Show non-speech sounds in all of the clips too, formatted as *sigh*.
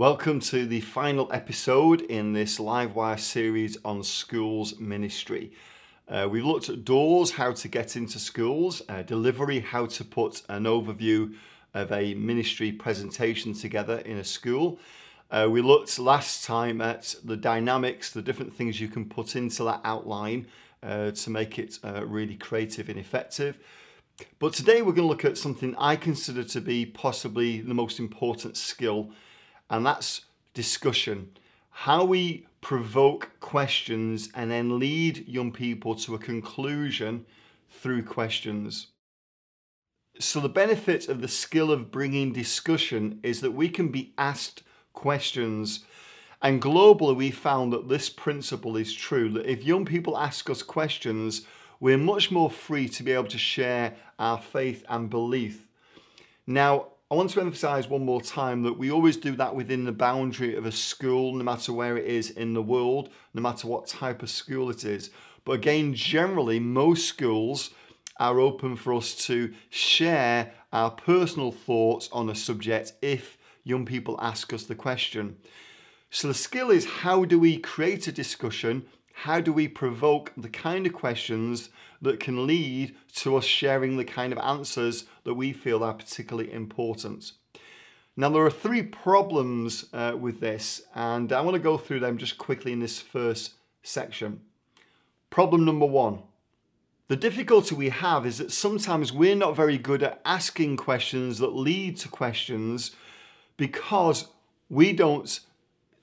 Welcome to the final episode in this Livewire series on schools ministry. Uh, we've looked at doors, how to get into schools, uh, delivery, how to put an overview of a ministry presentation together in a school. Uh, we looked last time at the dynamics, the different things you can put into that outline uh, to make it uh, really creative and effective. But today we're going to look at something I consider to be possibly the most important skill, and that's discussion. How we provoke questions and then lead young people to a conclusion through questions. So, the benefit of the skill of bringing discussion is that we can be asked questions. And globally, we found that this principle is true that if young people ask us questions, we're much more free to be able to share our faith and belief. Now, I want to emphasize one more time that we always do that within the boundary of a school, no matter where it is in the world, no matter what type of school it is. But again, generally, most schools are open for us to share our personal thoughts on a subject if young people ask us the question. So the skill is how do we create a discussion? How do we provoke the kind of questions that can lead to us sharing the kind of answers that we feel are particularly important? Now, there are three problems uh, with this, and I want to go through them just quickly in this first section. Problem number one the difficulty we have is that sometimes we're not very good at asking questions that lead to questions because we don't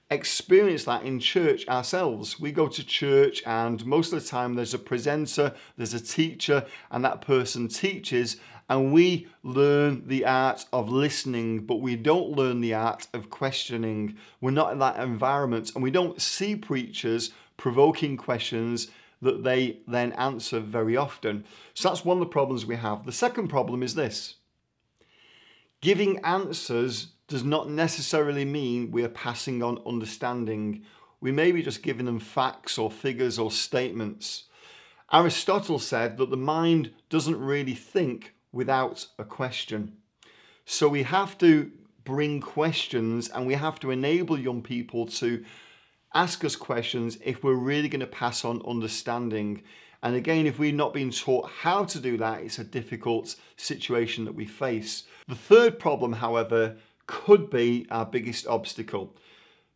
experience that in church ourselves. We go to church, and most of the time there's a presenter, there's a teacher, and that person teaches, and we learn the art of listening, but we don't learn the art of questioning. We're not in that environment, and we don't see preachers provoking questions that they then answer very often. So that's one of the problems we have. The second problem is this giving answers does not necessarily mean we are passing on understanding. We may be just giving them facts or figures or statements. Aristotle said that the mind doesn't really think without a question. So we have to bring questions and we have to enable young people to ask us questions if we're really going to pass on understanding. And again, if we're not being taught how to do that, it's a difficult situation that we face. The third problem, however, could be our biggest obstacle.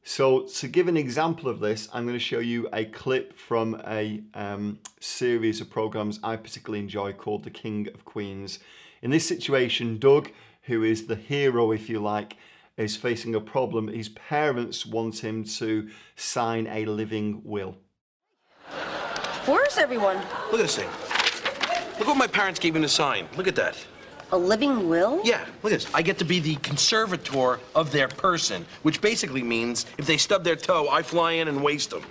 So to give an example of this, I'm going to show you a clip from a um, series of programs I particularly enjoy called The King of Queens. In this situation, Doug, who is the hero, if you like, is facing a problem. His parents want him to sign a living will. Where's everyone? Look at this thing. Look what my parents gave me to sign. Look at that. A living will? Yeah, look at this. I get to be the conservator of their person, which basically means if they stub their toe, I fly in and waste them.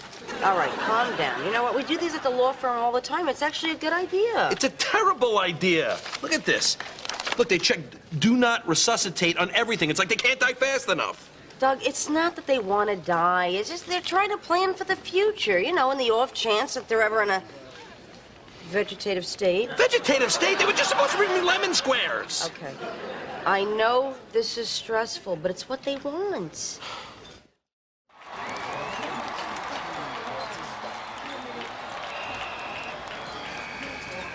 All right, calm down. You know what? We do these at the law firm all the time. It's actually a good idea. It's a terrible idea. Look at this. Look, they check do not resuscitate on everything. It's like they can't die fast enough. Doug, it's not that they want to die. It's just they're trying to plan for the future. You know, in the off chance that they're ever in a vegetative state. Vegetative state? They were just supposed to bring me lemon squares. Okay. I know this is stressful, but it's what they want.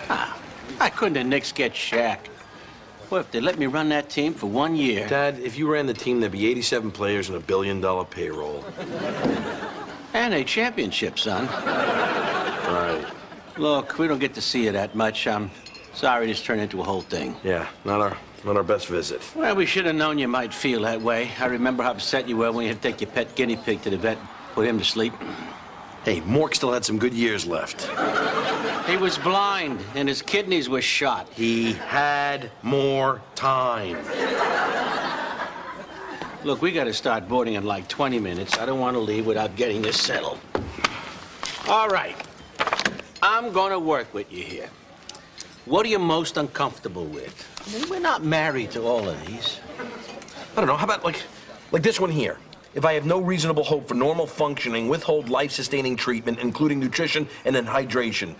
Ah, I couldn't have Knicks get Shaq. What if they let me run that team for one year? Dad, if you ran the team, there'd be 87 players and a billion dollar payroll. And a championship, son. Look, we don't get to see you that much. I'm sorry this turned into a whole thing. Yeah, not our not our best visit. Well, we should have known you might feel that way. I remember how upset you were when you had to take your pet guinea pig to the vet, and put him to sleep. Hey, Mork still had some good years left. He was blind, and his kidneys were shot. He had more time. Look, we gotta start boarding in like 20 minutes. I don't want to leave without getting this settled. All right. I'm gonna work with you here. What are you most uncomfortable with? I mean, we're not married to all of these. I don't know. How about like like this one here? If I have no reasonable hope for normal functioning, withhold life-sustaining treatment, including nutrition and then hydration.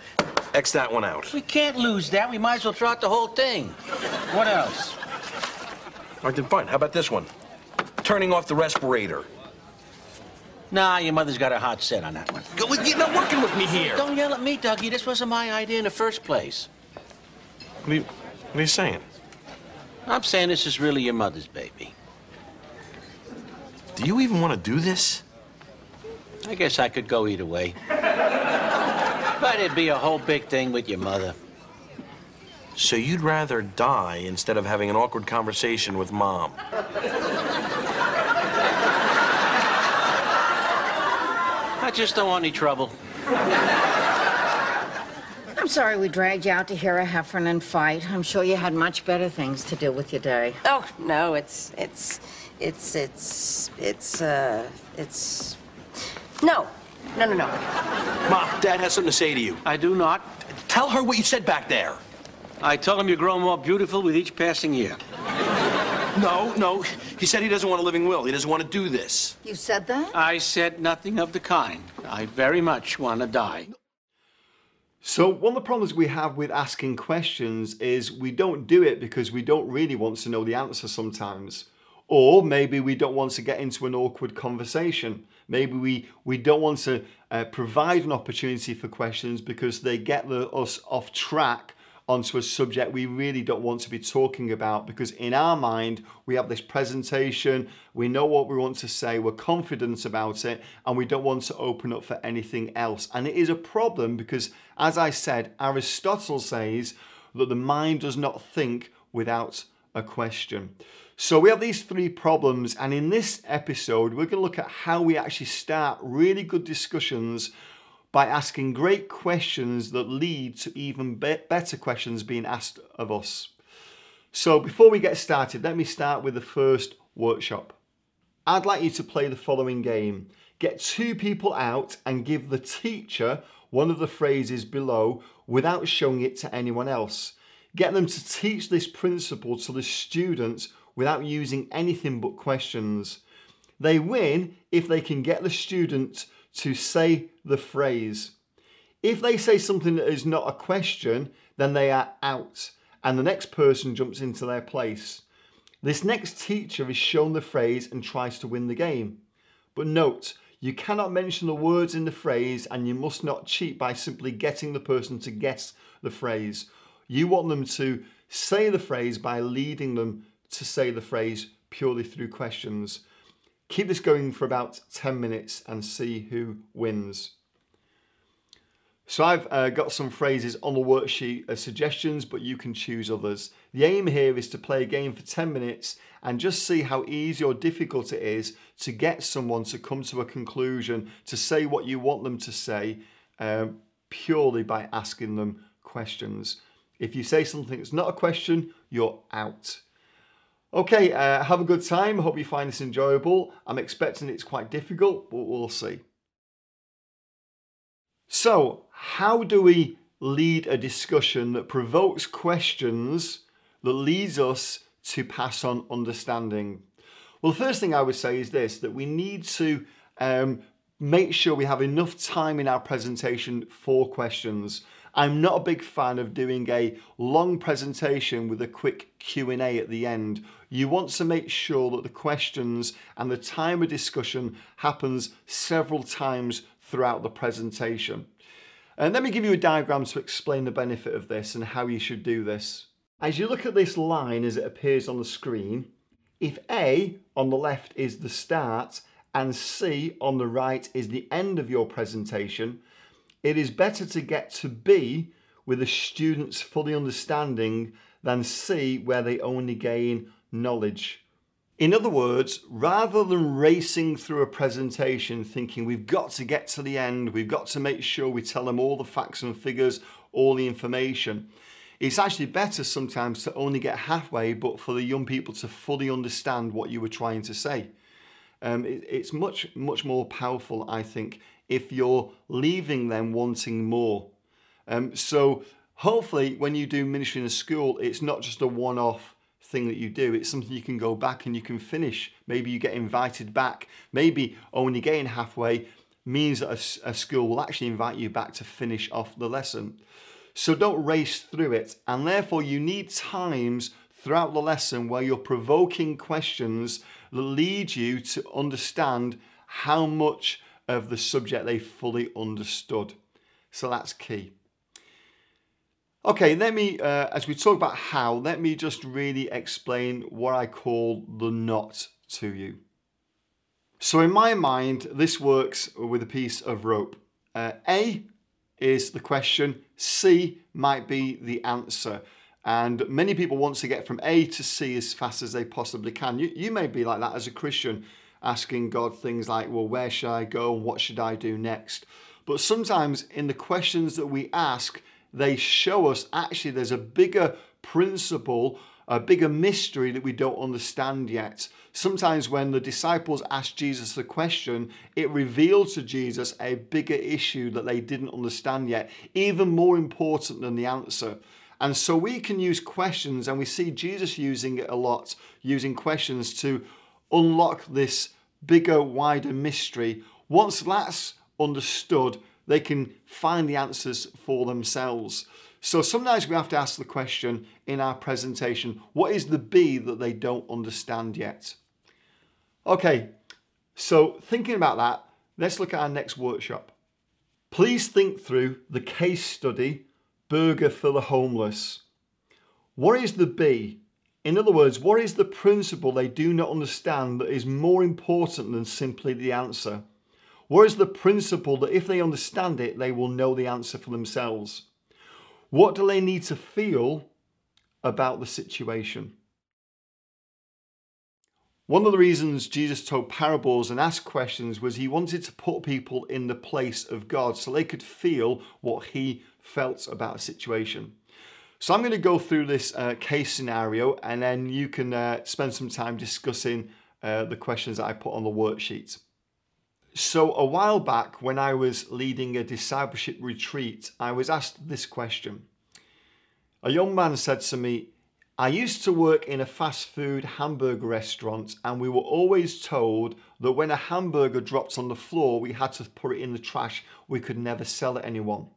X that one out. We can't lose that. We might as well throw out the whole thing. What else? All right, then fine. How about this one? turning off the respirator. Nah, your mother's got a hot set on that one. Go- You're not working with me here. Don't yell at me, Dougie. This wasn't my idea in the first place. What are you, what are you saying? I'm saying this is really your mother's baby. Do you even want to do this? I guess I could go either way. *laughs* but it'd be a whole big thing with your mother. So you'd rather die instead of having an awkward conversation with mom? *laughs* I just don't want any trouble. I'm sorry we dragged you out to hear a Heffernan fight. I'm sure you had much better things to do with your day. Oh, no, it's, it's, it's, it's, it's, uh, it's. No, no, no, no. Ma, Dad has something to say to you. I do not. Tell her what you said back there. I told him you grow more beautiful with each passing year. No, no. He said he doesn't want a living will. He doesn't want to do this. You said that? I said nothing of the kind. I very much want to die. So, one of the problems we have with asking questions is we don't do it because we don't really want to know the answer sometimes. Or maybe we don't want to get into an awkward conversation. Maybe we, we don't want to uh, provide an opportunity for questions because they get the, us off track onto a subject we really don't want to be talking about because in our mind we have this presentation we know what we want to say we're confident about it and we don't want to open up for anything else. And it is a problem because as i said aristotle says that the mind does not think without a question. So we have these three problems and in this episode we're going to look at how we actually start really good discussions by asking great questions that lead to even be- better questions being asked of us. So, before we get started, let me start with the first workshop. I'd like you to play the following game get two people out and give the teacher one of the phrases below without showing it to anyone else. Get them to teach this principle to the students without using anything but questions. They win if they can get the student to say the phrase. If they say something that is not a question, then they are out and the next person jumps into their place. This next teacher is shown the phrase and tries to win the game. But note, you cannot mention the words in the phrase and you must not cheat by simply getting the person to guess the phrase. You want them to say the phrase by leading them to say the phrase purely through questions. Keep this going for about 10 minutes and see who wins. So I've uh, got some phrases on the worksheet as suggestions, but you can choose others. The aim here is to play a game for 10 minutes and just see how easy or difficult it is to get someone to come to a conclusion, to say what you want them to say, uh, purely by asking them questions. If you say something that's not a question, you're out. Okay, uh, have a good time. Hope you find this enjoyable. I'm expecting it's quite difficult, but we'll see. So, how do we lead a discussion that provokes questions that leads us to pass on understanding? Well, the first thing I would say is this that we need to um, make sure we have enough time in our presentation for questions. I'm not a big fan of doing a long presentation with a quick Q&A at the end. You want to make sure that the questions and the time of discussion happens several times throughout the presentation. And let me give you a diagram to explain the benefit of this and how you should do this. As you look at this line as it appears on the screen, if A on the left is the start and C on the right is the end of your presentation, it is better to get to B with the students fully understanding than C where they only gain knowledge. In other words, rather than racing through a presentation thinking we've got to get to the end, we've got to make sure we tell them all the facts and figures, all the information, it's actually better sometimes to only get halfway, but for the young people to fully understand what you were trying to say. Um, it, it's much, much more powerful, I think, if you're leaving them wanting more. Um, so hopefully, when you do ministry in a school, it's not just a one off thing that you do. It's something you can go back and you can finish. Maybe you get invited back. Maybe only getting halfway means that a, a, school will actually invite you back to finish off the lesson. So don't race through it. And therefore, you need times throughout the lesson where you're provoking questions that lead you to understand how much of the subject they fully understood. So that's key. Okay, let me, uh, as we talk about how, let me just really explain what I call the knot to you. So, in my mind, this works with a piece of rope. Uh, a is the question, C might be the answer. And many people want to get from A to C as fast as they possibly can. You, you may be like that as a Christian, asking God things like, well, where should I go what should I do next? But sometimes in the questions that we ask, they show us actually there's a bigger principle, a bigger mystery that we don't understand yet. Sometimes when the disciples asked Jesus the question, it revealed to Jesus a bigger issue that they didn't understand yet, even more important than the answer. And so we can use questions, and we see Jesus using it a lot, using questions to unlock this bigger, wider mystery. Once that's understood, they can find the answers for themselves. So sometimes we have to ask the question in our presentation what is the B that they don't understand yet? Okay, so thinking about that, let's look at our next workshop. Please think through the case study Burger for the Homeless. What is the B? In other words, what is the principle they do not understand that is more important than simply the answer? What is the principle that if they understand it, they will know the answer for themselves? What do they need to feel about the situation? One of the reasons Jesus told parables and asked questions was he wanted to put people in the place of God so they could feel what he felt about a situation. So I'm going to go through this uh, case scenario and then you can uh, spend some time discussing uh, the questions that I put on the worksheet. So, a while back, when I was leading a discipleship retreat, I was asked this question. A young man said to me, I used to work in a fast food hamburger restaurant, and we were always told that when a hamburger dropped on the floor, we had to put it in the trash. We could never sell it anyone.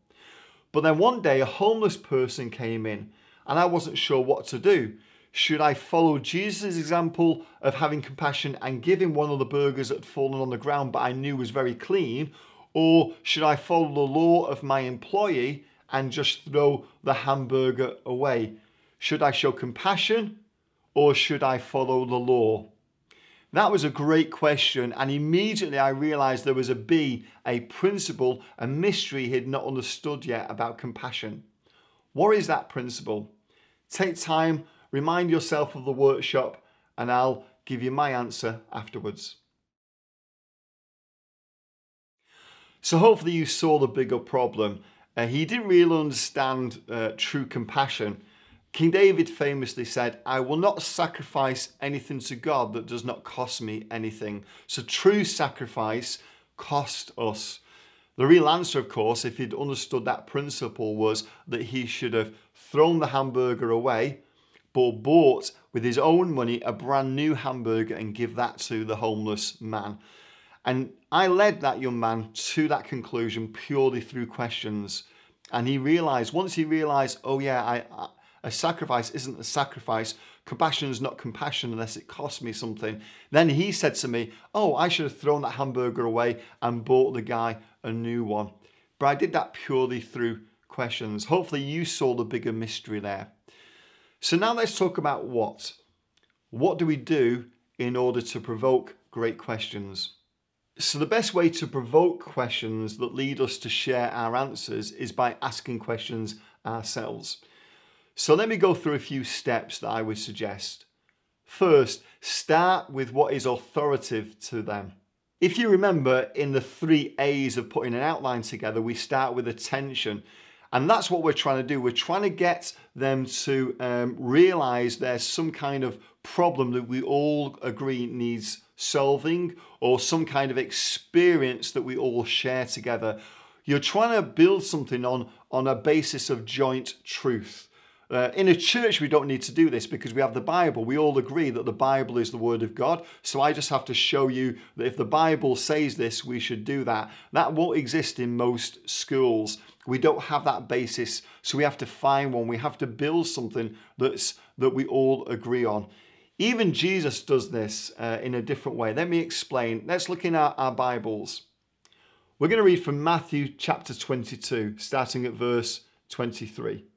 But then one day, a homeless person came in, and I wasn't sure what to do. Should I follow Jesus' example of having compassion and give him one of the burgers that had fallen on the ground but I knew was very clean? Or should I follow the law of my employee and just throw the hamburger away? Should I show compassion or should I follow the law? That was a great question, and immediately I realized there was a B, a principle, a mystery he had not understood yet about compassion. What is that principle? Take time Remind yourself of the workshop, and I'll give you my answer afterwards. So, hopefully, you saw the bigger problem. Uh, he didn't really understand uh, true compassion. King David famously said, I will not sacrifice anything to God that does not cost me anything. So, true sacrifice cost us. The real answer, of course, if he'd understood that principle, was that he should have thrown the hamburger away but bought with his own money a brand new hamburger and give that to the homeless man. And I led that young man to that conclusion purely through questions. And he realized, once he realized, oh yeah, I, I, a sacrifice isn't a sacrifice, compassion is not compassion unless it costs me something. Then he said to me, oh, I should have thrown that hamburger away and bought the guy a new one. But I did that purely through questions. Hopefully, you saw the bigger mystery there. So now let's talk about what. What do we do in order to provoke great questions? So, the best way to provoke questions that lead us to share our answers is by asking questions ourselves. So, let me go through a few steps that I would suggest. First, start with what is authoritative to them. If you remember, in the three A's of putting an outline together, we start with attention. And that's what we're trying to do. We're trying to get them to um, realize there's some kind of problem that we all agree needs solving or some kind of experience that we all share together. You're trying to build something on, on a basis of joint truth. Uh, in a church, we don't need to do this because we have the Bible. We all agree that the Bible is the Word of God. So I just have to show you that if the Bible says this, we should do that. That won't exist in most schools. We don't have that basis. So we have to find one. We have to build something that's that we all agree on. Even Jesus does this uh, in a different way. Let me explain. Let's look in our, our Bibles. We're going to read from Matthew chapter 22, starting at verse 23.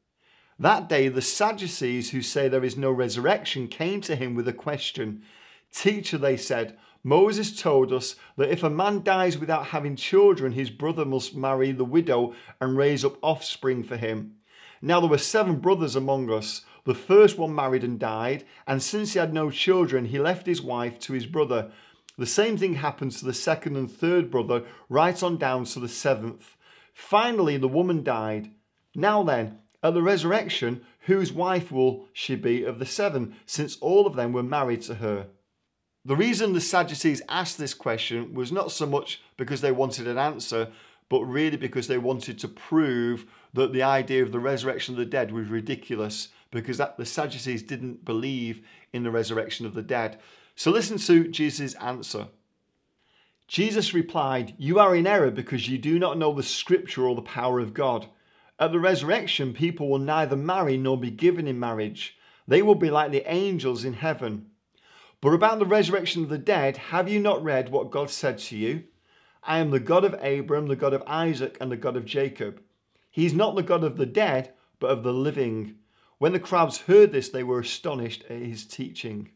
That day, the Sadducees, who say there is no resurrection, came to him with a question. Teacher, they said, Moses told us that if a man dies without having children, his brother must marry the widow and raise up offspring for him. Now there were seven brothers among us. The first one married and died, and since he had no children, he left his wife to his brother. The same thing happened to the second and third brother, right on down to the seventh. Finally, the woman died. Now then, at the resurrection, whose wife will she be of the seven, since all of them were married to her? The reason the Sadducees asked this question was not so much because they wanted an answer, but really because they wanted to prove that the idea of the resurrection of the dead was ridiculous because that, the Sadducees didn't believe in the resurrection of the dead. So listen to Jesus' answer. Jesus replied, You are in error because you do not know the scripture or the power of God. At the resurrection, people will neither marry nor be given in marriage. They will be like the angels in heaven. But about the resurrection of the dead, have you not read what God said to you? I am the God of Abraham, the God of Isaac, and the God of Jacob. He is not the God of the dead, but of the living. When the crowds heard this, they were astonished at his teaching.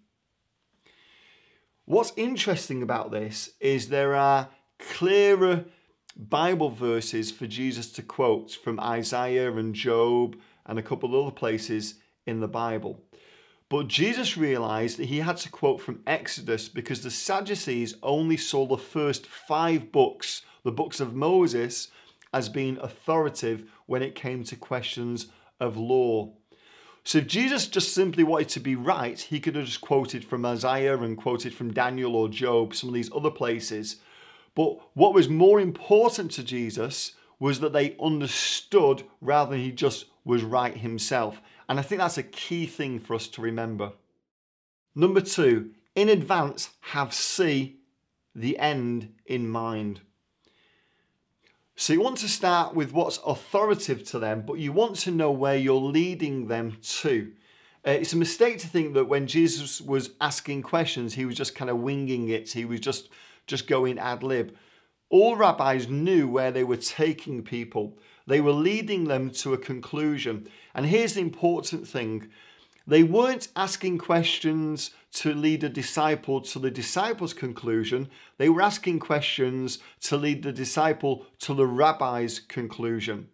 What's interesting about this is there are clearer Bible verses for Jesus to quote from Isaiah and Job and a couple other places in the Bible. But Jesus realized that he had to quote from Exodus because the Sadducees only saw the first five books, the books of Moses, as being authoritative when it came to questions of law. So if Jesus just simply wanted to be right, he could have just quoted from Isaiah and quoted from Daniel or Job, some of these other places. But what was more important to Jesus was that they understood rather than he just was right himself. And I think that's a key thing for us to remember. Number two, in advance, have C, the end, in mind. So you want to start with what's authoritative to them, but you want to know where you're leading them to. Uh, it's a mistake to think that when Jesus was asking questions, he was just kind of winging it. He was just just going ad lib. All rabbis knew where they were taking people. They were leading them to a conclusion. And here's the important thing they weren't asking questions to lead a disciple to the disciple's conclusion, they were asking questions to lead the disciple to the rabbi's conclusion.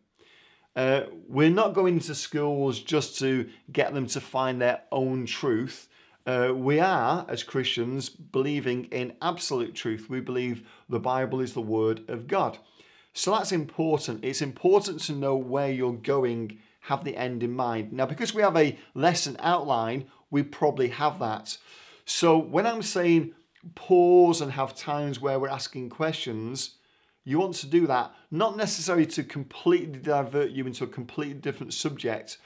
Uh, we're not going to schools just to get them to find their own truth. Uh, we are, as Christians, believing in absolute truth. We believe the Bible is the Word of God. So that's important. It's important to know where you're going, have the end in mind. Now, because we have a lesson outline, we probably have that. So when I'm saying pause and have times where we're asking questions, you want to do that not necessarily to completely divert you into a completely different subject.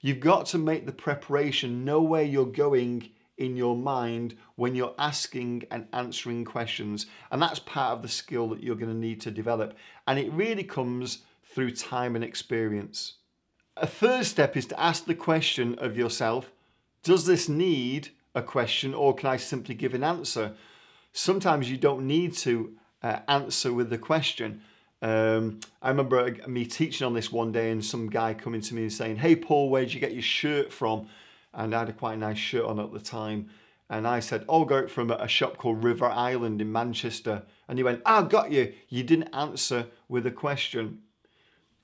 You've got to make the preparation, know where you're going in your mind when you're asking and answering questions. And that's part of the skill that you're going to need to develop. And it really comes through time and experience. A third step is to ask the question of yourself Does this need a question or can I simply give an answer? Sometimes you don't need to uh, answer with the question. Um, I remember me teaching on this one day and some guy coming to me and saying, Hey, Paul, where'd you get your shirt from? And I had a quite nice shirt on at the time. And I said, Oh, it from a shop called River Island in Manchester. And he went, I oh, got you. You didn't answer with a question.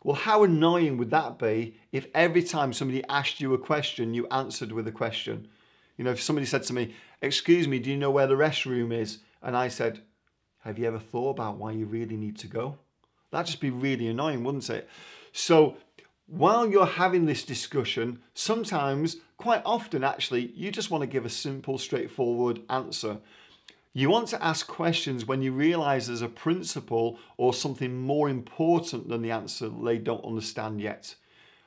Well, how annoying would that be if every time somebody asked you a question, you answered with a question? You know, if somebody said to me, Excuse me, do you know where the restroom is? And I said, Have you ever thought about why you really need to go? That'd just be really annoying, wouldn't it? So while you're having this discussion, sometimes, quite often actually, you just want to give a simple, straightforward answer. You want to ask questions when you realize there's a principle or something more important than the answer they don't understand yet.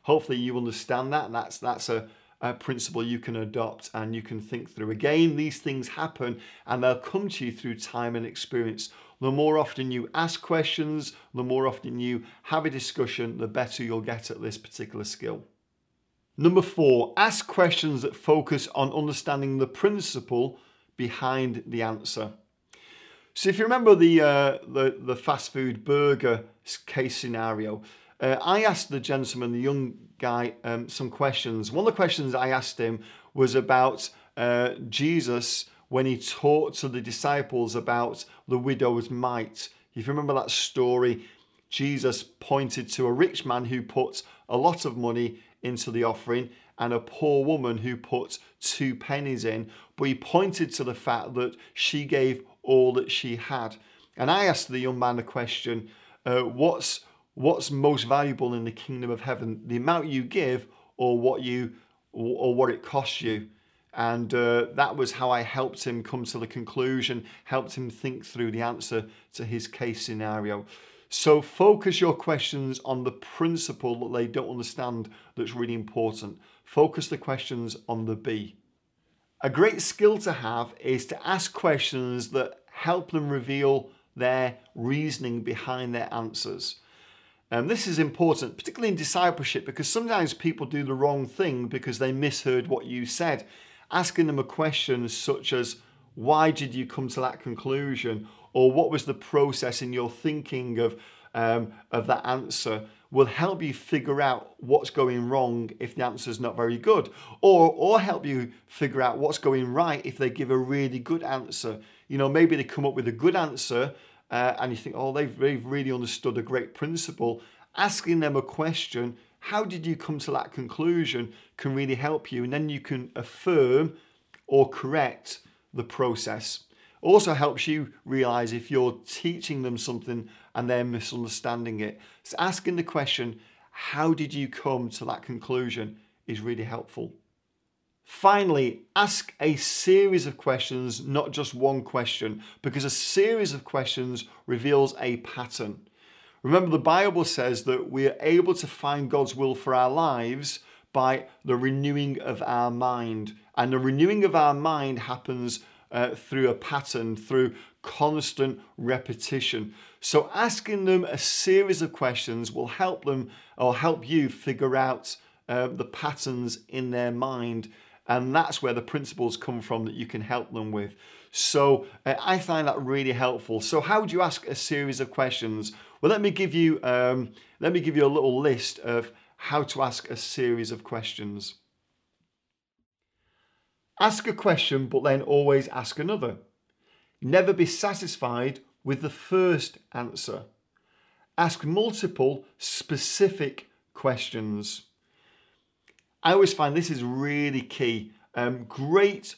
Hopefully, you understand that, and that's that's a, a principle you can adopt and you can think through. Again, these things happen and they'll come to you through time and experience. The more often you ask questions, the more often you have a discussion, the better you'll get at this particular skill. Number four, ask questions that focus on understanding the principle behind the answer. So if you remember the uh, the, the fast food burger case scenario, uh, I asked the gentleman, the young guy, um, some questions. One of the questions I asked him was about uh, Jesus when he talked to the disciples about the widow's mite. If you remember that story, Jesus pointed to a rich man who put a lot of money into the offering and a poor woman who put two pennies in, but he pointed to the fact that she gave all that she had. And I asked the young man the question, uh, what's what's most valuable in the kingdom of heaven, the amount you give or what you or what it costs you? And uh, that was how I helped him come to the conclusion, helped him think through the answer to his case scenario. So focus your questions on the principle that they don't understand that's really important. Focus the questions on the B. A great skill to have is to ask questions that help them reveal their reasoning behind their answers. And this is important, particularly in discipleship, because sometimes people do the wrong thing because they misheard what you said. Asking them a question such as, Why did you come to that conclusion? or what was the process in your thinking of um, of that answer will help you figure out what's going wrong if the answer is not very good or or help you figure out what's going right if they give a really good answer you know maybe they come up with a good answer uh, and you think oh they've, they've really understood a great principle asking them a question how did you come to that conclusion can really help you and then you can affirm or correct the process also helps you realize if you're teaching them something and they're misunderstanding it. So asking the question, how did you come to that conclusion, is really helpful. Finally, ask a series of questions, not just one question, because a series of questions reveals a pattern. Remember, the Bible says that we are able to find God's will for our lives by the renewing of our mind. And the renewing of our mind happens uh, through a pattern, through constant repetition. So, asking them a series of questions will help them or help you figure out uh, the patterns in their mind. And that's where the principles come from that you can help them with. So, uh, I find that really helpful. So, how would you ask a series of questions? Well, let me give you um, let me give you a little list of how to ask a series of questions. Ask a question, but then always ask another. Never be satisfied with the first answer. Ask multiple specific questions. I always find this is really key. Um, great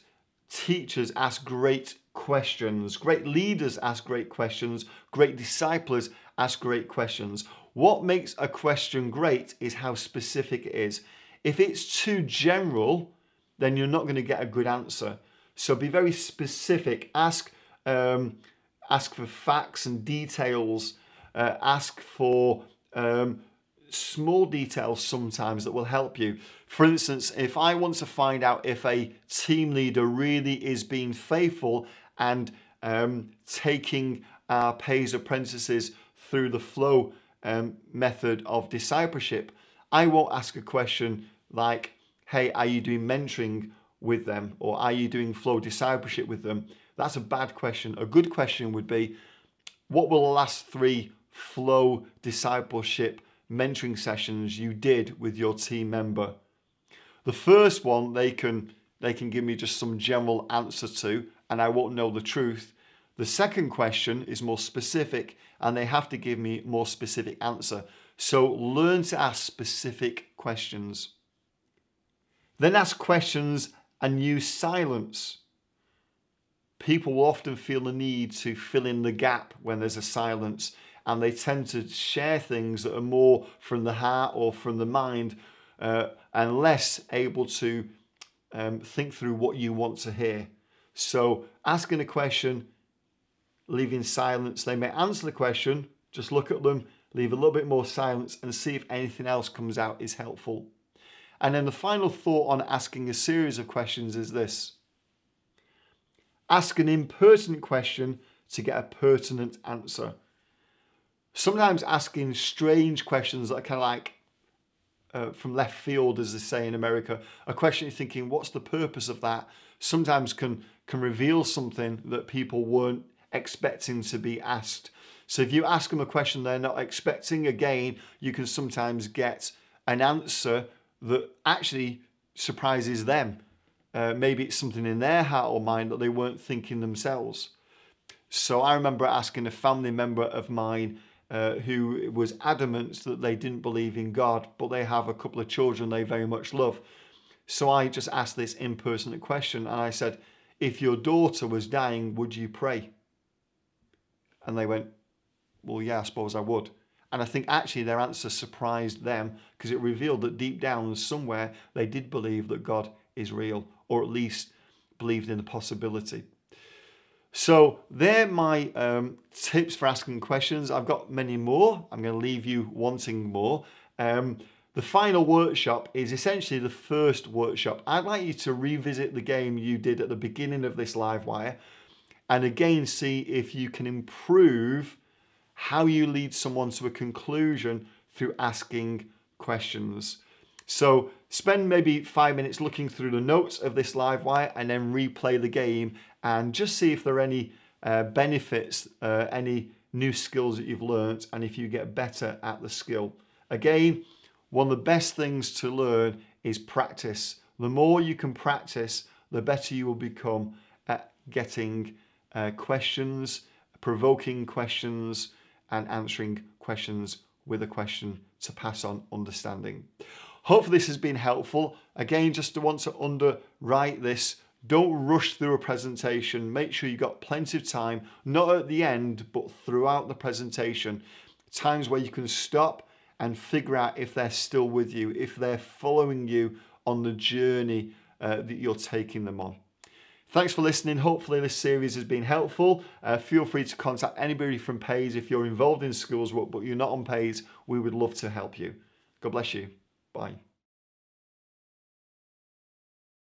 teachers ask great questions. Great leaders ask great questions. Great disciples ask great questions. What makes a question great is how specific it is. If it's too general, then you're not going to get a good answer. So be very specific. Ask um, ask for facts and details. Uh, ask for um, small details sometimes that will help you. For instance, if I want to find out if a team leader really is being faithful and um, taking our Pais apprentices through the flow um, method of discipleship, I won't ask a question like, hey, are you doing mentoring with them or are you doing flow discipleship with them? That's a bad question. A good question would be, what will the last three flow discipleship mentoring sessions you did with your team member? The first one they can they can give me just some general answer to and I won't know the truth. The second question is more specific and they have to give me more specific answer. So learn to ask specific questions. Then ask questions and use silence. People will often feel the need to fill in the gap when there's a silence, and they tend to share things that are more from the heart or from the mind uh, and less able to um, think through what you want to hear. So, asking a question, leaving silence, they may answer the question, just look at them, leave a little bit more silence, and see if anything else comes out is helpful. And then the final thought on asking a series of questions is this ask an impertinent question to get a pertinent answer. Sometimes asking strange questions that are kind of like, uh, from left field, as they say in America, a question you're thinking, what's the purpose of that? Sometimes can can reveal something that people weren't expecting to be asked. So if you ask them a question they're not expecting, again, you can sometimes get an answer that actually surprises them. Uh, maybe it's something in their heart or mind that they weren't thinking themselves. So I remember asking a family member of mine uh, who was adamant that they didn't believe in God, but they have a couple of children they very much love. So I just asked this impersonal question and I said, If your daughter was dying, would you pray? And they went, Well, yeah, I suppose I would. And I think actually their answer surprised them because it revealed that deep down somewhere they did believe that God is real, or at least believed in the possibility. So they're my um, tips for asking questions. I've got many more. I'm going to leave you wanting more. Um, the final workshop is essentially the first workshop. I'd like you to revisit the game you did at the beginning of this Livewire and again see if you can improve how you lead someone to a conclusion through asking questions. So spend maybe five minutes looking through the notes of this Livewire and then replay the game and just see if there are any uh, benefits, uh, any new skills that you've learnt, and if you get better at the skill. Again, one of the best things to learn is practice. The more you can practice, the better you will become at getting uh, questions, provoking questions, and answering questions with a question to pass on understanding. Hopefully, this has been helpful. Again, just to want to underwrite this, don't rush through a presentation. Make sure you've got plenty of time, not at the end, but throughout the presentation. Times where you can stop and figure out if they're still with you, if they're following you on the journey uh, that you're taking them on. Thanks for listening. Hopefully, this series has been helpful. Uh, feel free to contact anybody from Pais if you're involved in schools work, but you're not on Pais. We would love to help you. God bless you. Bye.